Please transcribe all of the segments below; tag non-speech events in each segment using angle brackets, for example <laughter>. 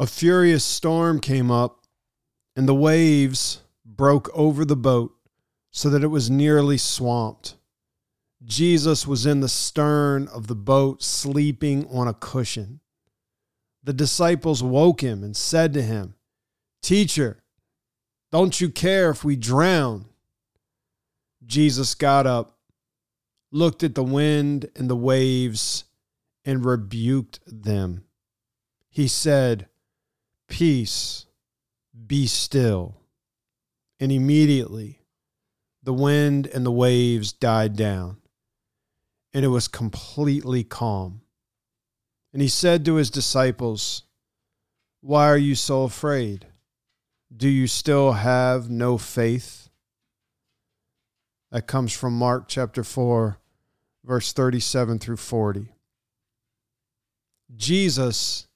A furious storm came up, and the waves broke over the boat so that it was nearly swamped. Jesus was in the stern of the boat, sleeping on a cushion. The disciples woke him and said to him, Teacher, don't you care if we drown? Jesus got up, looked at the wind and the waves, and rebuked them. He said, Peace, be still. And immediately the wind and the waves died down, and it was completely calm. And he said to his disciples, Why are you so afraid? Do you still have no faith? That comes from Mark chapter 4, verse 37 through 40. Jesus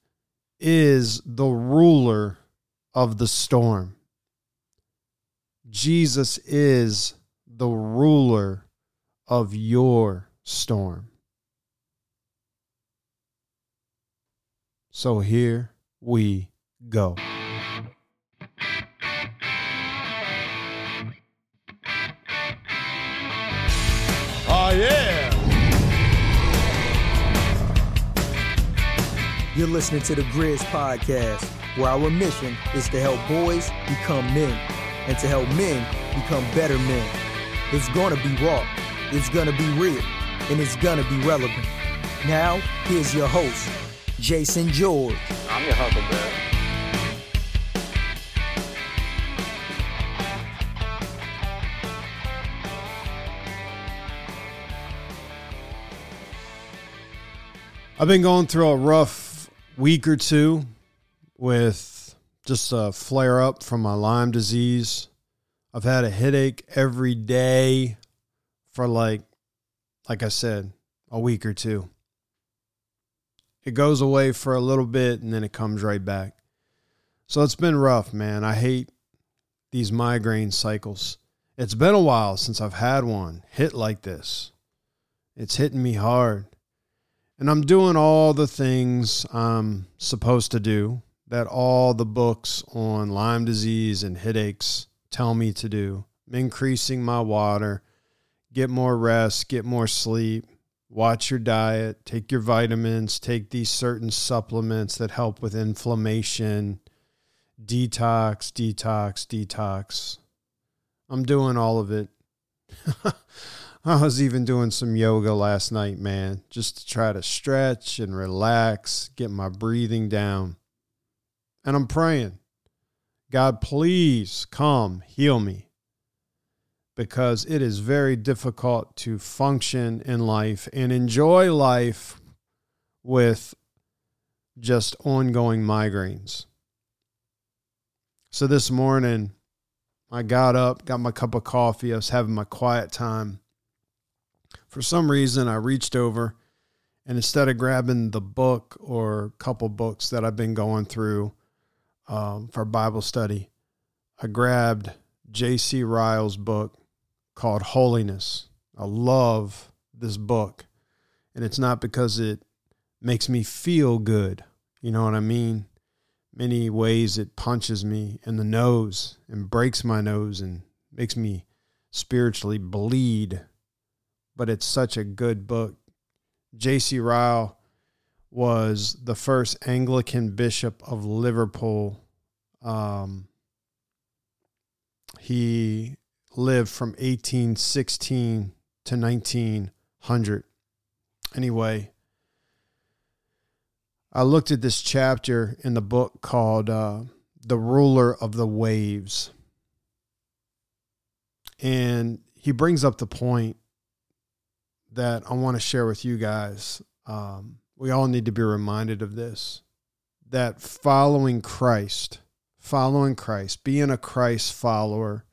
is the ruler of the storm. Jesus is the ruler of your storm. So here we go. You're listening to the GRIZ Podcast, where our mission is to help boys become men and to help men become better men. It's gonna be raw, it's gonna be real, and it's gonna be relevant. Now, here's your host, Jason George. I'm your Huckleberry. I've been going through a rough week or two with just a flare up from my Lyme disease. I've had a headache every day for like like I said, a week or two. It goes away for a little bit and then it comes right back. So it's been rough, man. I hate these migraine cycles. It's been a while since I've had one hit like this. It's hitting me hard. And I'm doing all the things I'm supposed to do that all the books on Lyme disease and headaches tell me to do. I'm increasing my water, get more rest, get more sleep, watch your diet, take your vitamins, take these certain supplements that help with inflammation, detox, detox, detox. I'm doing all of it. <laughs> I was even doing some yoga last night, man, just to try to stretch and relax, get my breathing down. And I'm praying, God, please come heal me because it is very difficult to function in life and enjoy life with just ongoing migraines. So this morning, I got up, got my cup of coffee. I was having my quiet time for some reason, I reached over and instead of grabbing the book or couple books that I've been going through um, for Bible study, I grabbed J.C. Ryle's book called Holiness. I love this book, and it's not because it makes me feel good. You know what I mean? Many ways it punches me in the nose and breaks my nose and makes me spiritually bleed but it's such a good book. J.C. Ryle was the first Anglican bishop of Liverpool. Um, he lived from 1816 to 1900. Anyway, I looked at this chapter in the book called uh, The Ruler of the Waves. And he brings up the point that I want to share with you guys. Um, we all need to be reminded of this that following Christ, following Christ, being a Christ follower,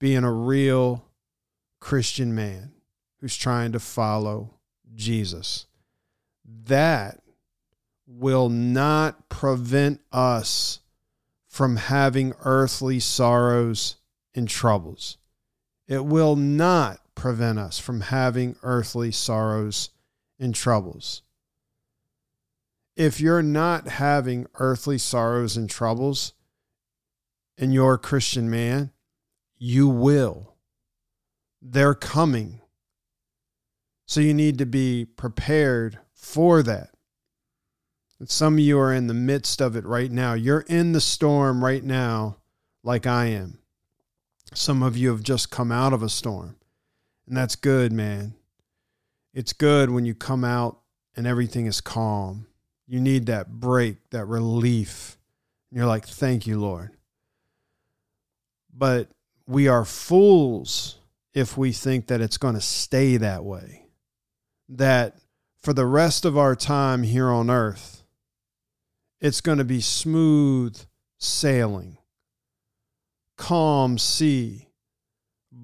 being a real Christian man who's trying to follow Jesus, that will not prevent us from having earthly sorrows and troubles. It will not prevent us from having earthly sorrows and troubles. if you're not having earthly sorrows and troubles and you're a Christian man, you will. They're coming. So you need to be prepared for that. And some of you are in the midst of it right now. You're in the storm right now, like I am. Some of you have just come out of a storm, and that's good, man. It's good when you come out and everything is calm. You need that break, that relief. And you're like, thank you, Lord. But we are fools if we think that it's going to stay that way. That for the rest of our time here on earth, it's going to be smooth sailing, calm sea,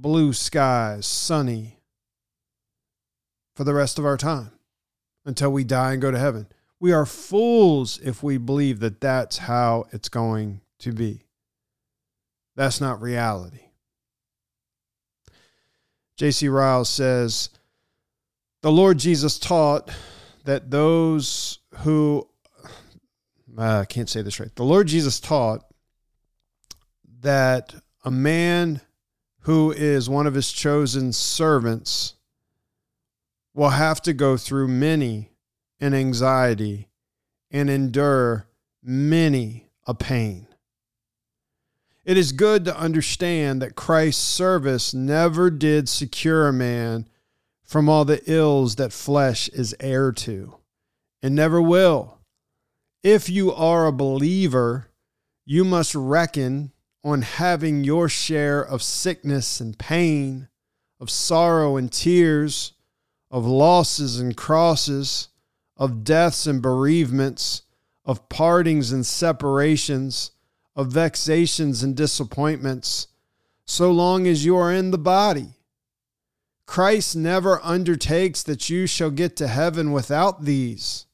blue skies, sunny for the rest of our time until we die and go to heaven. We are fools if we believe that that's how it's going to be. That's not reality. J.C. Ryle says, The Lord Jesus taught that those who, uh, I can't say this right. The Lord Jesus taught that a man who is one of his chosen servants will have to go through many an anxiety and endure many a pain. It is good to understand that Christ's service never did secure a man from all the ills that flesh is heir to, and never will. If you are a believer, you must reckon on having your share of sickness and pain, of sorrow and tears, of losses and crosses, of deaths and bereavements, of partings and separations, of vexations and disappointments, so long as you are in the body. Christ never undertakes that you shall get to heaven without these.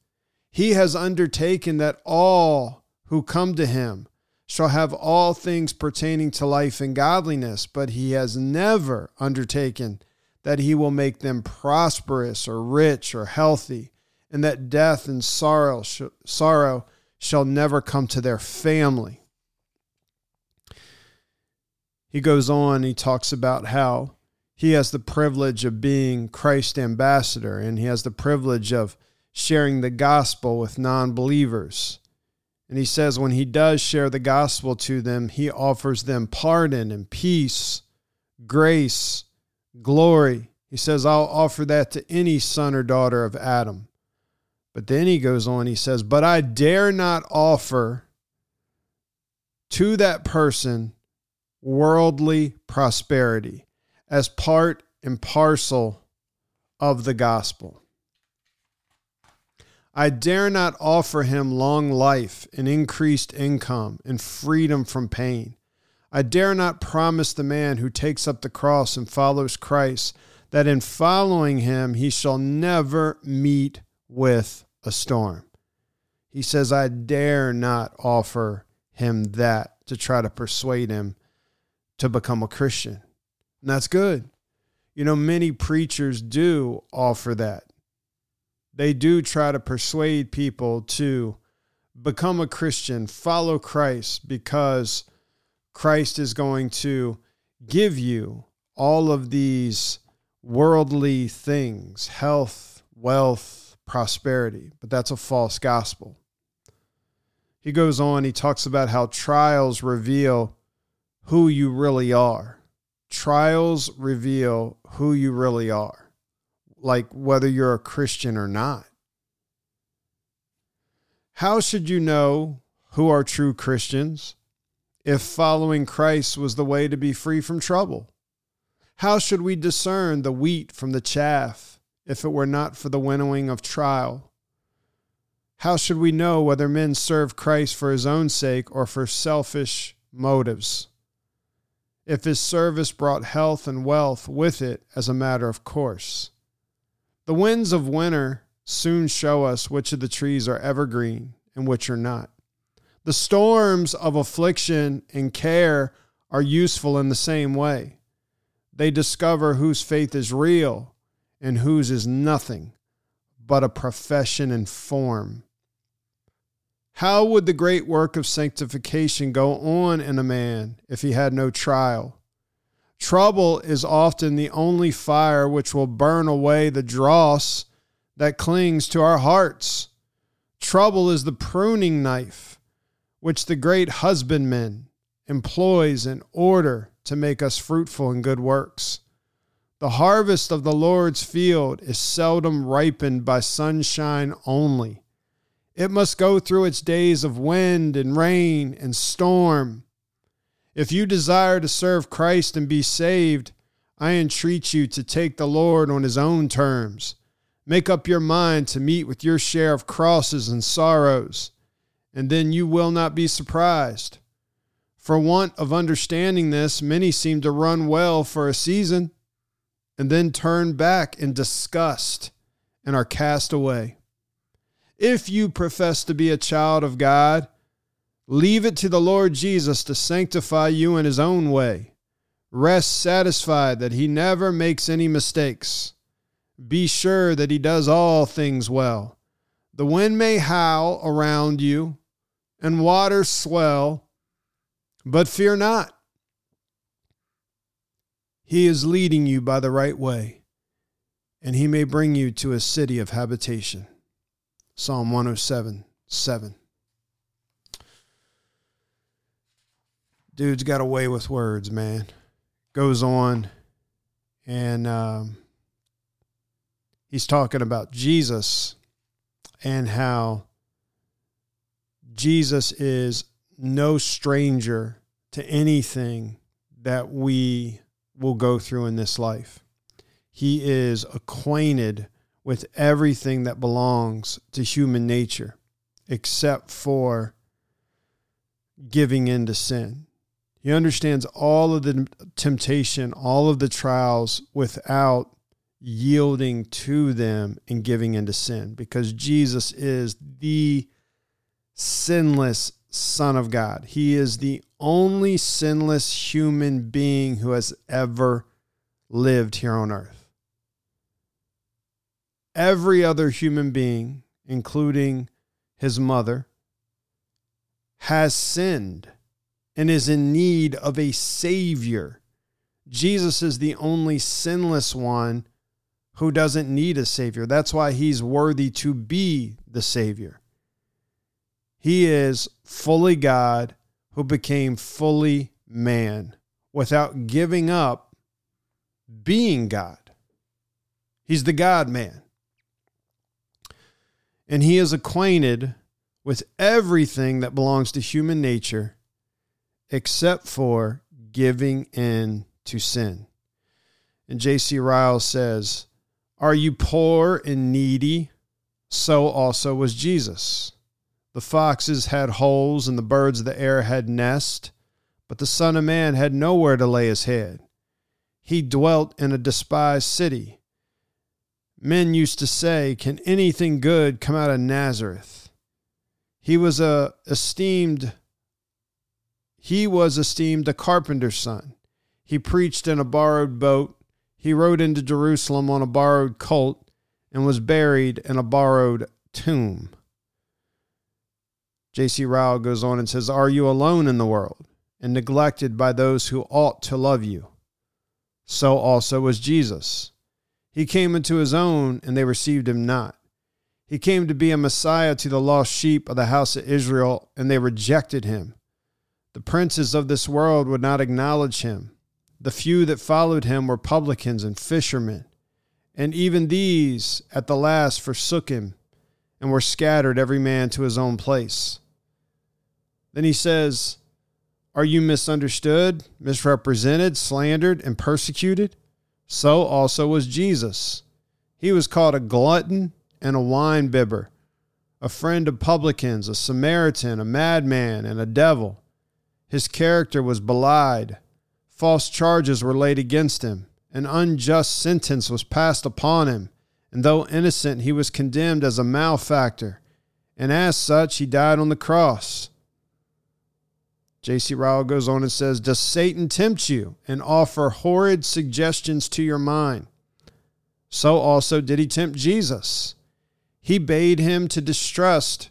He has undertaken that all who come to him shall have all things pertaining to life and godliness, but he has never undertaken that he will make them prosperous or rich or healthy, and that death and sorrow, sh- sorrow shall never come to their family. He goes on, he talks about how he has the privilege of being Christ's ambassador and he has the privilege of sharing the gospel with non believers. And he says when he does share the gospel to them, he offers them pardon and peace, grace, glory. He says, I'll offer that to any son or daughter of Adam. But then he goes on, he says, But I dare not offer to that person worldly prosperity as part and parcel of the gospel. I dare not offer him long life and increased income and freedom from pain. I dare not promise the man who takes up the cross and follows Christ that in following him he shall never meet with a storm. He says, I dare not offer him that to try to persuade him to become a Christian. And that's good. You know, many preachers do offer that. They do try to persuade people to become a Christian, follow Christ, because Christ is going to give you all of these worldly things health, wealth, prosperity. But that's a false gospel. He goes on, he talks about how trials reveal who you really are. Trials reveal who you really are, like whether you're a Christian or not. How should you know who are true Christians if following Christ was the way to be free from trouble? How should we discern the wheat from the chaff if it were not for the winnowing of trial? How should we know whether men serve Christ for his own sake or for selfish motives? if his service brought health and wealth with it as a matter of course. The winds of winter soon show us which of the trees are evergreen and which are not. The storms of affliction and care are useful in the same way. They discover whose faith is real and whose is nothing but a profession and form. How would the great work of sanctification go on in a man if he had no trial? Trouble is often the only fire which will burn away the dross that clings to our hearts. Trouble is the pruning knife which the great husbandman employs in order to make us fruitful in good works. The harvest of the Lord's field is seldom ripened by sunshine only. It must go through its days of wind and rain and storm. If you desire to serve Christ and be saved, I entreat you to take the Lord on his own terms. Make up your mind to meet with your share of crosses and sorrows, and then you will not be surprised. For want of understanding this, many seem to run well for a season and then turn back in disgust and are cast away. If you profess to be a child of God, leave it to the Lord Jesus to sanctify you in his own way. Rest satisfied that he never makes any mistakes. Be sure that he does all things well. The wind may howl around you and waters swell but fear not. He is leading you by the right way, and he may bring you to a city of habitation. Psalm 107 7. Dude's got a way with words, man. Goes on, and um, he's talking about Jesus and how Jesus is no stranger to anything that we will go through in this life. He is acquainted with everything that belongs to human nature except for giving in to sin. He understands all of the temptation, all of the trials without yielding to them and giving into sin because Jesus is the sinless Son of God. He is the only sinless human being who has ever lived here on earth. Every other human being, including his mother, has sinned and is in need of a Savior. Jesus is the only sinless one who doesn't need a Savior. That's why he's worthy to be the Savior. He is fully God who became fully man without giving up being God. He's the God man. And he is acquainted with everything that belongs to human nature except for giving in to sin. And J.C. Ryle says, Are you poor and needy? So also was Jesus. The foxes had holes, and the birds of the air had nests, but the Son of Man had nowhere to lay his head. He dwelt in a despised city. Men used to say, Can anything good come out of Nazareth? He was a esteemed he was esteemed a carpenter's son. He preached in a borrowed boat. He rode into Jerusalem on a borrowed colt and was buried in a borrowed tomb. J.C. Ryle goes on and says, Are you alone in the world and neglected by those who ought to love you? So also was Jesus. He came into his own, and they received him not. He came to be a Messiah to the lost sheep of the house of Israel, and they rejected him. The princes of this world would not acknowledge him. The few that followed him were publicans and fishermen, and even these at the last forsook him and were scattered every man to his own place. Then he says, Are you misunderstood, misrepresented, slandered, and persecuted? So also was Jesus. He was called a glutton and a wine bibber, a friend of publicans, a Samaritan, a madman, and a devil. His character was belied. False charges were laid against him. An unjust sentence was passed upon him. And though innocent, he was condemned as a malefactor. And as such, he died on the cross. J.C. Ryle goes on and says, Does Satan tempt you and offer horrid suggestions to your mind? So also did he tempt Jesus. He bade him to distrust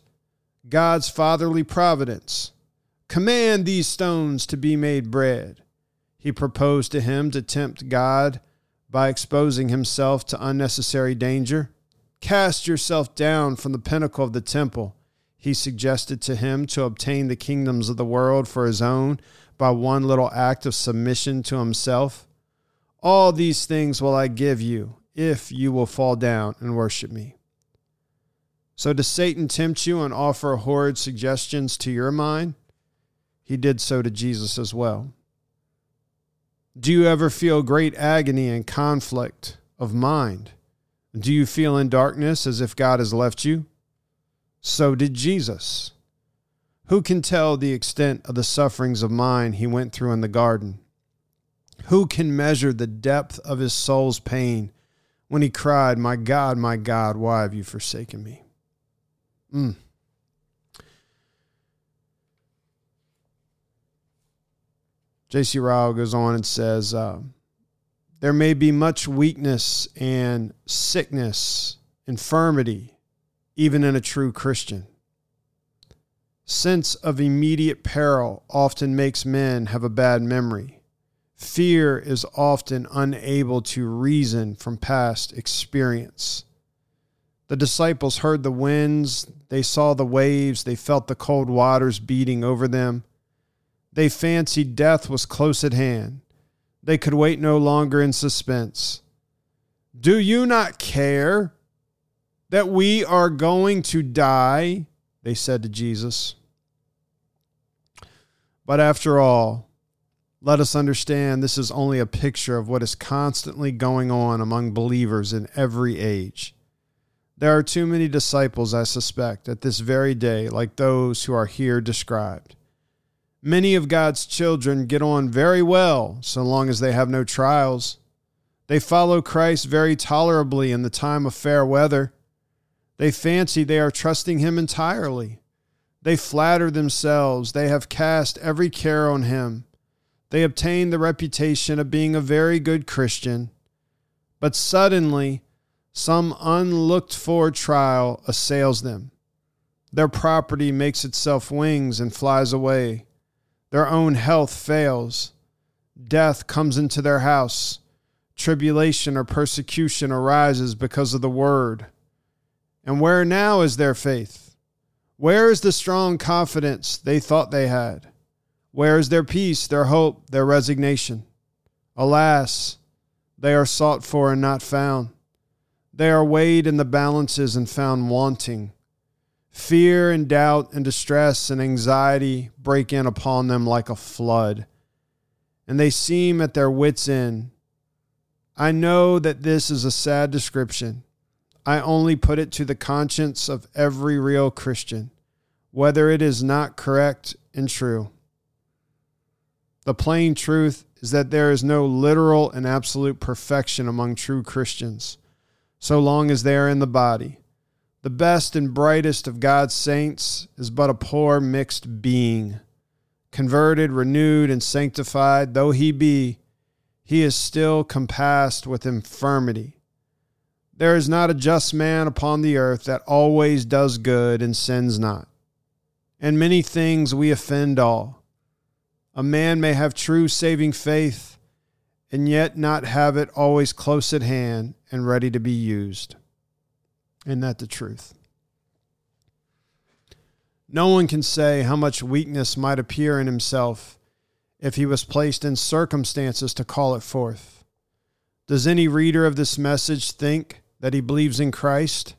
God's fatherly providence. Command these stones to be made bread. He proposed to him to tempt God by exposing himself to unnecessary danger. Cast yourself down from the pinnacle of the temple. He suggested to him to obtain the kingdoms of the world for his own by one little act of submission to himself. All these things will I give you if you will fall down and worship me. So, does Satan tempt you and offer horrid suggestions to your mind? He did so to Jesus as well. Do you ever feel great agony and conflict of mind? Do you feel in darkness as if God has left you? So did Jesus. Who can tell the extent of the sufferings of mind he went through in the garden? Who can measure the depth of his soul's pain when he cried, My God, my God, why have you forsaken me? Mm. J.C. Ryle goes on and says, uh, There may be much weakness and sickness, infirmity, even in a true Christian. Sense of immediate peril often makes men have a bad memory. Fear is often unable to reason from past experience. The disciples heard the winds, they saw the waves, they felt the cold waters beating over them. They fancied death was close at hand. They could wait no longer in suspense. Do you not care that we are going to die? They said to Jesus. But after all, let us understand this is only a picture of what is constantly going on among believers in every age. There are too many disciples, I suspect, at this very day, like those who are here described. Many of God's children get on very well so long as they have no trials. They follow Christ very tolerably in the time of fair weather. They fancy they are trusting Him entirely. They flatter themselves they have cast every care on Him they obtain the reputation of being a very good Christian. But suddenly, some unlooked for trial assails them. Their property makes itself wings and flies away. Their own health fails. Death comes into their house. Tribulation or persecution arises because of the word. And where now is their faith? Where is the strong confidence they thought they had? Where is their peace, their hope, their resignation? Alas, they are sought for and not found. They are weighed in the balances and found wanting. Fear and doubt and distress and anxiety break in upon them like a flood, and they seem at their wits' end. I know that this is a sad description. I only put it to the conscience of every real Christian, whether it is not correct and true. The plain truth is that there is no literal and absolute perfection among true Christians, so long as they are in the body. The best and brightest of God's saints is but a poor mixed being. Converted, renewed, and sanctified though he be, he is still compassed with infirmity. There is not a just man upon the earth that always does good and sins not. In many things we offend all. A man may have true saving faith and yet not have it always close at hand and ready to be used. Isn't that the truth? No one can say how much weakness might appear in himself if he was placed in circumstances to call it forth. Does any reader of this message think that he believes in Christ?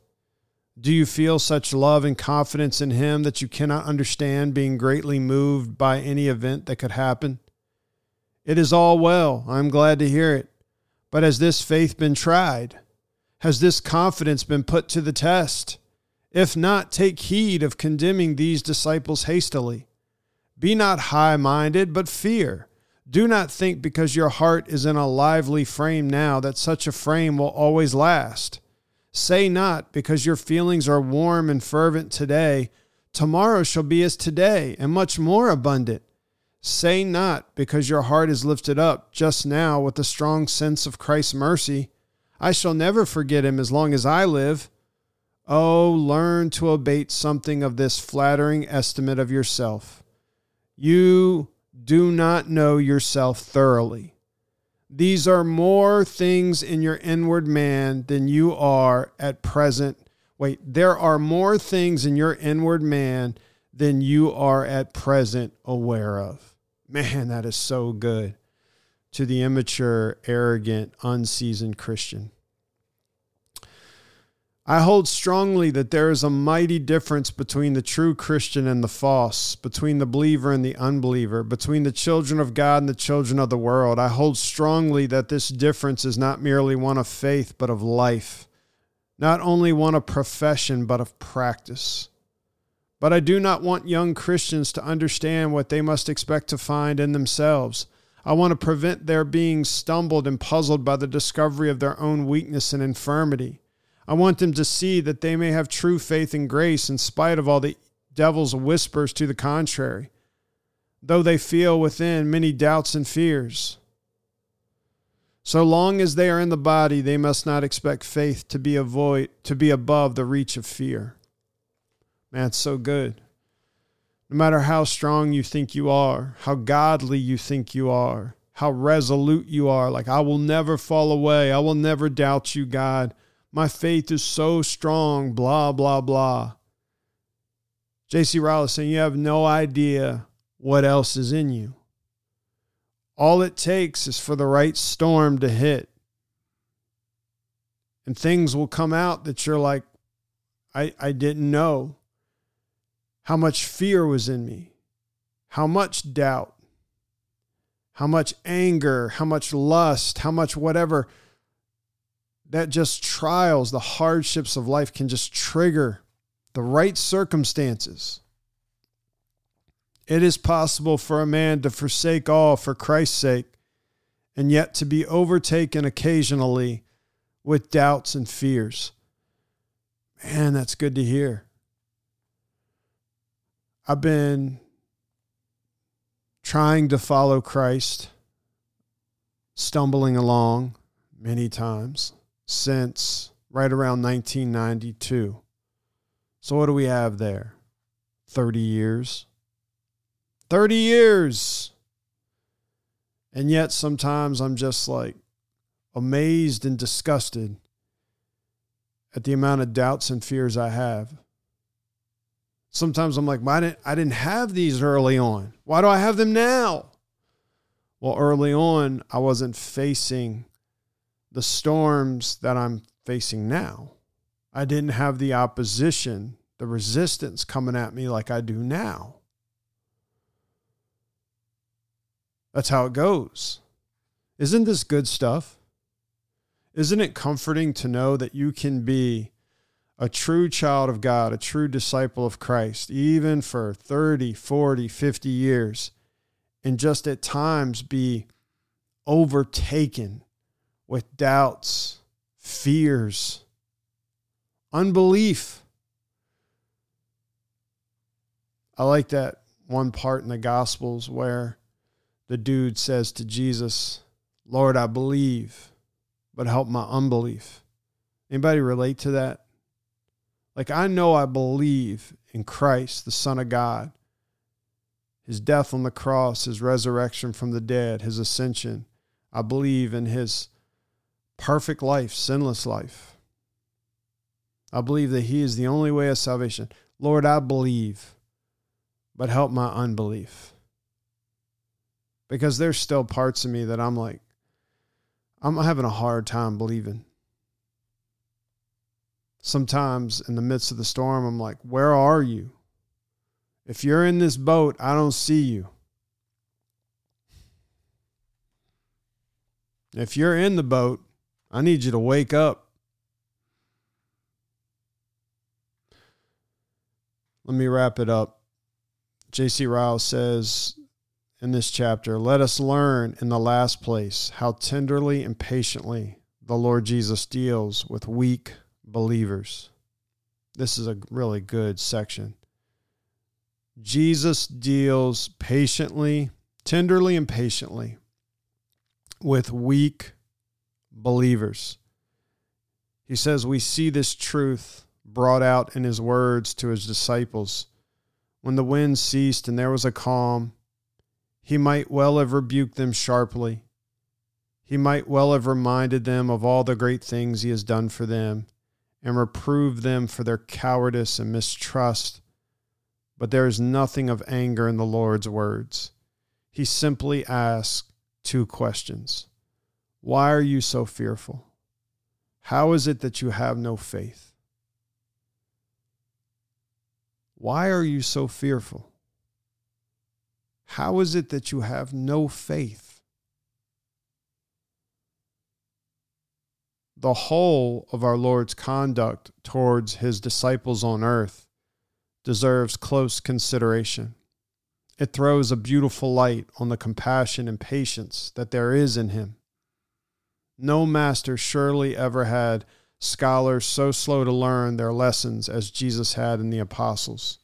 Do you feel such love and confidence in Him that you cannot understand being greatly moved by any event that could happen? It is all well. I am glad to hear it. But has this faith been tried? Has this confidence been put to the test? If not, take heed of condemning these disciples hastily. Be not high minded, but fear. Do not think because your heart is in a lively frame now that such a frame will always last. Say not, because your feelings are warm and fervent today, tomorrow shall be as today, and much more abundant. Say not, because your heart is lifted up just now with a strong sense of Christ's mercy, I shall never forget him as long as I live. Oh, learn to abate something of this flattering estimate of yourself. You do not know yourself thoroughly. These are more things in your inward man than you are at present. Wait, there are more things in your inward man than you are at present aware of. Man, that is so good to the immature, arrogant, unseasoned Christian. I hold strongly that there is a mighty difference between the true Christian and the false, between the believer and the unbeliever, between the children of God and the children of the world. I hold strongly that this difference is not merely one of faith, but of life, not only one of profession, but of practice. But I do not want young Christians to understand what they must expect to find in themselves. I want to prevent their being stumbled and puzzled by the discovery of their own weakness and infirmity. I want them to see that they may have true faith and grace in spite of all the devil's whispers to the contrary, though they feel within many doubts and fears. So long as they are in the body, they must not expect faith to be avoid to be above the reach of fear. Man, it's so good. No matter how strong you think you are, how godly you think you are, how resolute you are, like I will never fall away, I will never doubt you, God. My faith is so strong, blah, blah, blah. J.C. Is saying you have no idea what else is in you. All it takes is for the right storm to hit. And things will come out that you're like, I, I didn't know how much fear was in me, how much doubt, how much anger, how much lust, how much whatever that just trials, the hardships of life can just trigger the right circumstances. It is possible for a man to forsake all for Christ's sake and yet to be overtaken occasionally with doubts and fears. Man, that's good to hear. I've been trying to follow Christ, stumbling along many times since right around 1992. So, what do we have there? 30 years. 30 years. And yet, sometimes I'm just like amazed and disgusted at the amount of doubts and fears I have. Sometimes I'm like, why didn't I didn't have these early on? Why do I have them now? Well, early on, I wasn't facing the storms that I'm facing now. I didn't have the opposition, the resistance coming at me like I do now. That's how it goes. Isn't this good stuff? Isn't it comforting to know that you can be a true child of God, a true disciple of Christ, even for 30, 40, 50 years, and just at times be overtaken with doubts, fears, unbelief. I like that one part in the Gospels where the dude says to Jesus, Lord, I believe, but help my unbelief. Anybody relate to that? Like, I know I believe in Christ, the Son of God, his death on the cross, his resurrection from the dead, his ascension. I believe in his perfect life, sinless life. I believe that He is the only way of salvation. Lord, I believe, but help my unbelief. Because there's still parts of me that I'm like, I'm having a hard time believing. Sometimes in the midst of the storm, I'm like, where are you? If you're in this boat, I don't see you. If you're in the boat, I need you to wake up. Let me wrap it up. J.C. Ryle says in this chapter, Let us learn in the last place how tenderly and patiently the Lord Jesus deals with weak believers. This is a really good section. Jesus deals patiently, tenderly, and patiently with weak believers. He says, We see this truth brought out in his words to his disciples. When the wind ceased and there was a calm, he might well have rebuked them sharply. He might well have reminded them of all the great things he has done for them and reproved them for their cowardice and mistrust. But there is nothing of anger in the Lord's words. He simply asks two questions Why are you so fearful? How is it that you have no faith? Why are you so fearful? How is it that you have no faith? The whole of our Lord's conduct towards his disciples on earth deserves close consideration. It throws a beautiful light on the compassion and patience that there is in him. No master surely ever had scholars so slow to learn their lessons as Jesus had in the apostles.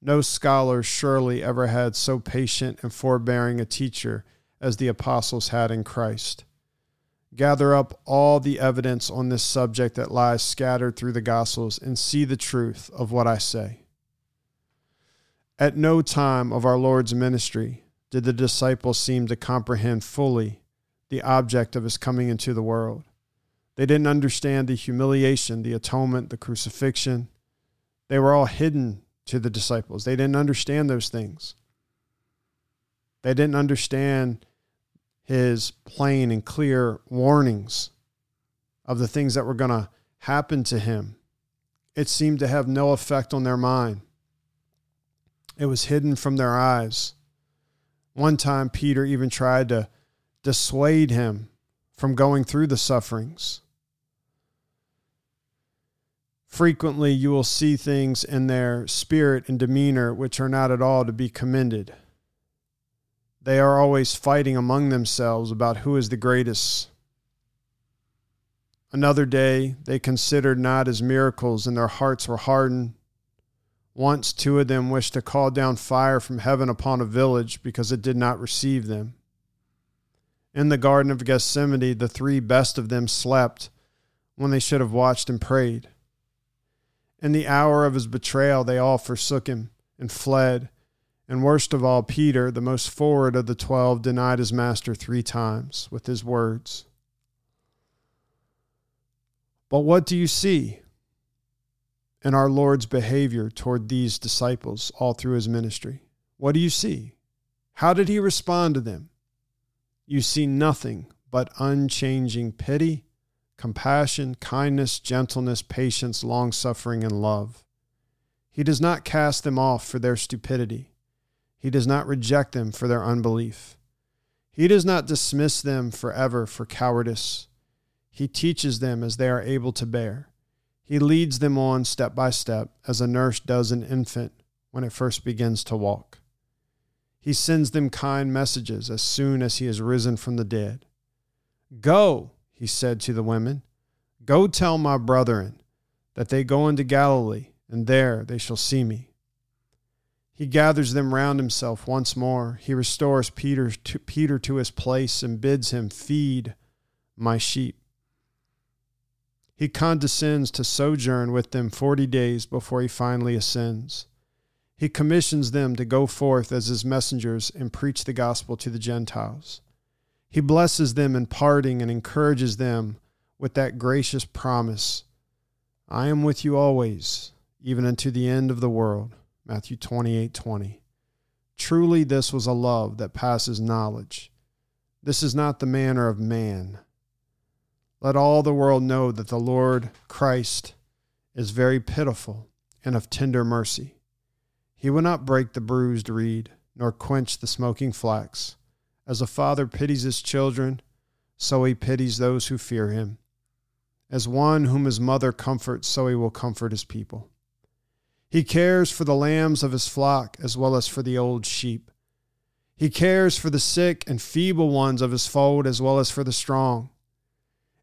No scholar surely ever had so patient and forbearing a teacher as the apostles had in Christ. Gather up all the evidence on this subject that lies scattered through the Gospels and see the truth of what I say. At no time of our Lord's ministry did the disciples seem to comprehend fully the object of his coming into the world. They didn't understand the humiliation, the atonement, the crucifixion. They were all hidden to the disciples. They didn't understand those things. They didn't understand his plain and clear warnings of the things that were going to happen to him. It seemed to have no effect on their mind. It was hidden from their eyes. One time, Peter even tried to dissuade him from going through the sufferings. Frequently, you will see things in their spirit and demeanor which are not at all to be commended. They are always fighting among themselves about who is the greatest. Another day, they considered not as miracles, and their hearts were hardened. Once, two of them wished to call down fire from heaven upon a village because it did not receive them. In the Garden of Gethsemane, the three best of them slept when they should have watched and prayed. In the hour of his betrayal, they all forsook him and fled. And worst of all, Peter, the most forward of the twelve, denied his master three times with his words. But what do you see in our Lord's behavior toward these disciples all through his ministry? What do you see? How did he respond to them? You see nothing but unchanging pity compassion, kindness, gentleness, patience, long suffering, and love. He does not cast them off for their stupidity. He does not reject them for their unbelief. He does not dismiss them forever for cowardice. He teaches them as they are able to bear. He leads them on step by step as a nurse does an infant when it first begins to walk. He sends them kind messages as soon as he has risen from the dead. Go, he said to the women, Go tell my brethren that they go into Galilee, and there they shall see me. He gathers them round himself once more. He restores Peter to, Peter to his place and bids him feed my sheep. He condescends to sojourn with them forty days before he finally ascends. He commissions them to go forth as his messengers and preach the gospel to the Gentiles. He blesses them in parting and encourages them with that gracious promise I am with you always, even unto the end of the world. Matthew 28 20. Truly, this was a love that passes knowledge. This is not the manner of man. Let all the world know that the Lord Christ is very pitiful and of tender mercy. He will not break the bruised reed, nor quench the smoking flax. As a father pities his children, so he pities those who fear him. As one whom his mother comforts, so he will comfort his people. He cares for the lambs of his flock as well as for the old sheep. He cares for the sick and feeble ones of his fold as well as for the strong.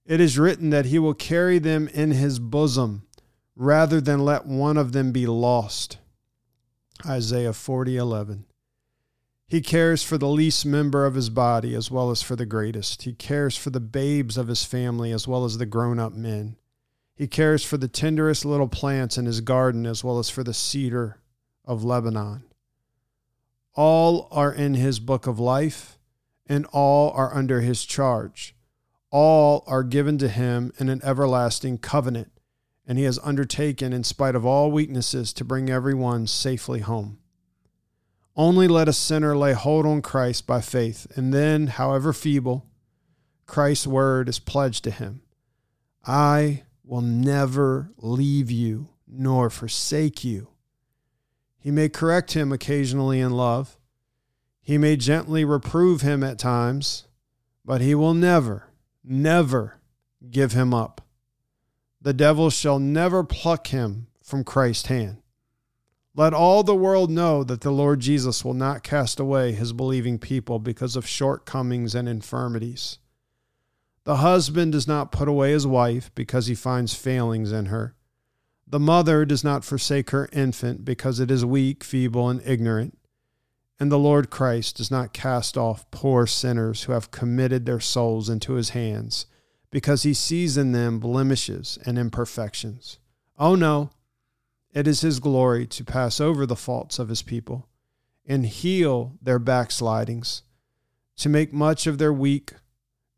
It is written that he will carry them in his bosom rather than let one of them be lost. Isaiah 40:11. He cares for the least member of his body as well as for the greatest. He cares for the babes of his family as well as the grown up men. He cares for the tenderest little plants in his garden as well as for the cedar of Lebanon. All are in his book of life, and all are under his charge. All are given to him in an everlasting covenant, and he has undertaken, in spite of all weaknesses, to bring everyone safely home. Only let a sinner lay hold on Christ by faith, and then, however feeble, Christ's word is pledged to him. I will never leave you nor forsake you. He may correct him occasionally in love. He may gently reprove him at times, but he will never, never give him up. The devil shall never pluck him from Christ's hand. Let all the world know that the Lord Jesus will not cast away his believing people because of shortcomings and infirmities. The husband does not put away his wife because he finds failings in her. The mother does not forsake her infant because it is weak, feeble, and ignorant. And the Lord Christ does not cast off poor sinners who have committed their souls into his hands because he sees in them blemishes and imperfections. Oh no, it is his glory to pass over the faults of his people and heal their backslidings, to make much of their weak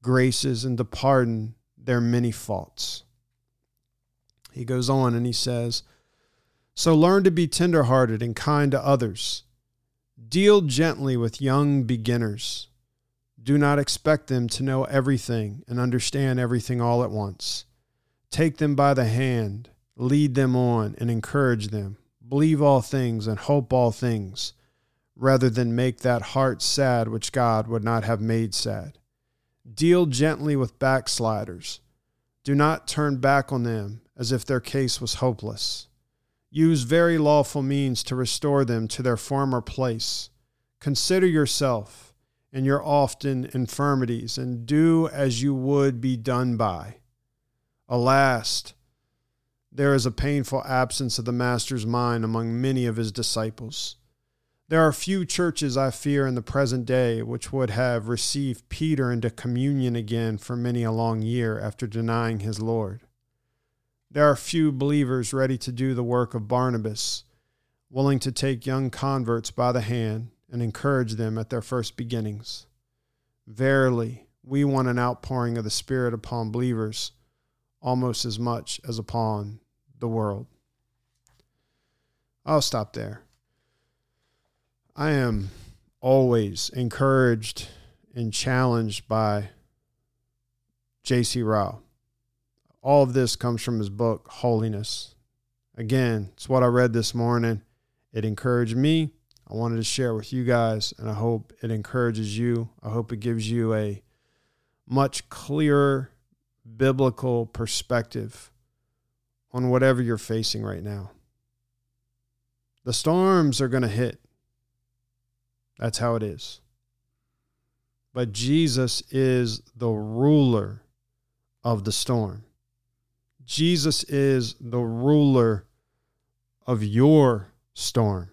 graces and to pardon their many faults. He goes on and he says, So learn to be tenderhearted and kind to others. Deal gently with young beginners. Do not expect them to know everything and understand everything all at once. Take them by the hand, lead them on, and encourage them. Believe all things and hope all things, rather than make that heart sad which God would not have made sad. Deal gently with backsliders. Do not turn back on them as if their case was hopeless. Use very lawful means to restore them to their former place. Consider yourself and your often infirmities, and do as you would be done by. Alas, there is a painful absence of the Master's mind among many of his disciples. There are few churches, I fear, in the present day which would have received Peter into communion again for many a long year after denying his Lord. There are few believers ready to do the work of Barnabas, willing to take young converts by the hand and encourage them at their first beginnings. Verily, we want an outpouring of the Spirit upon believers almost as much as upon the world. I'll stop there. I am always encouraged and challenged by J.C. Ryle. All of this comes from his book, Holiness. Again, it's what I read this morning. It encouraged me. I wanted to share with you guys, and I hope it encourages you. I hope it gives you a much clearer biblical perspective on whatever you're facing right now. The storms are going to hit. That's how it is. But Jesus is the ruler of the storm. Jesus is the ruler of your storm.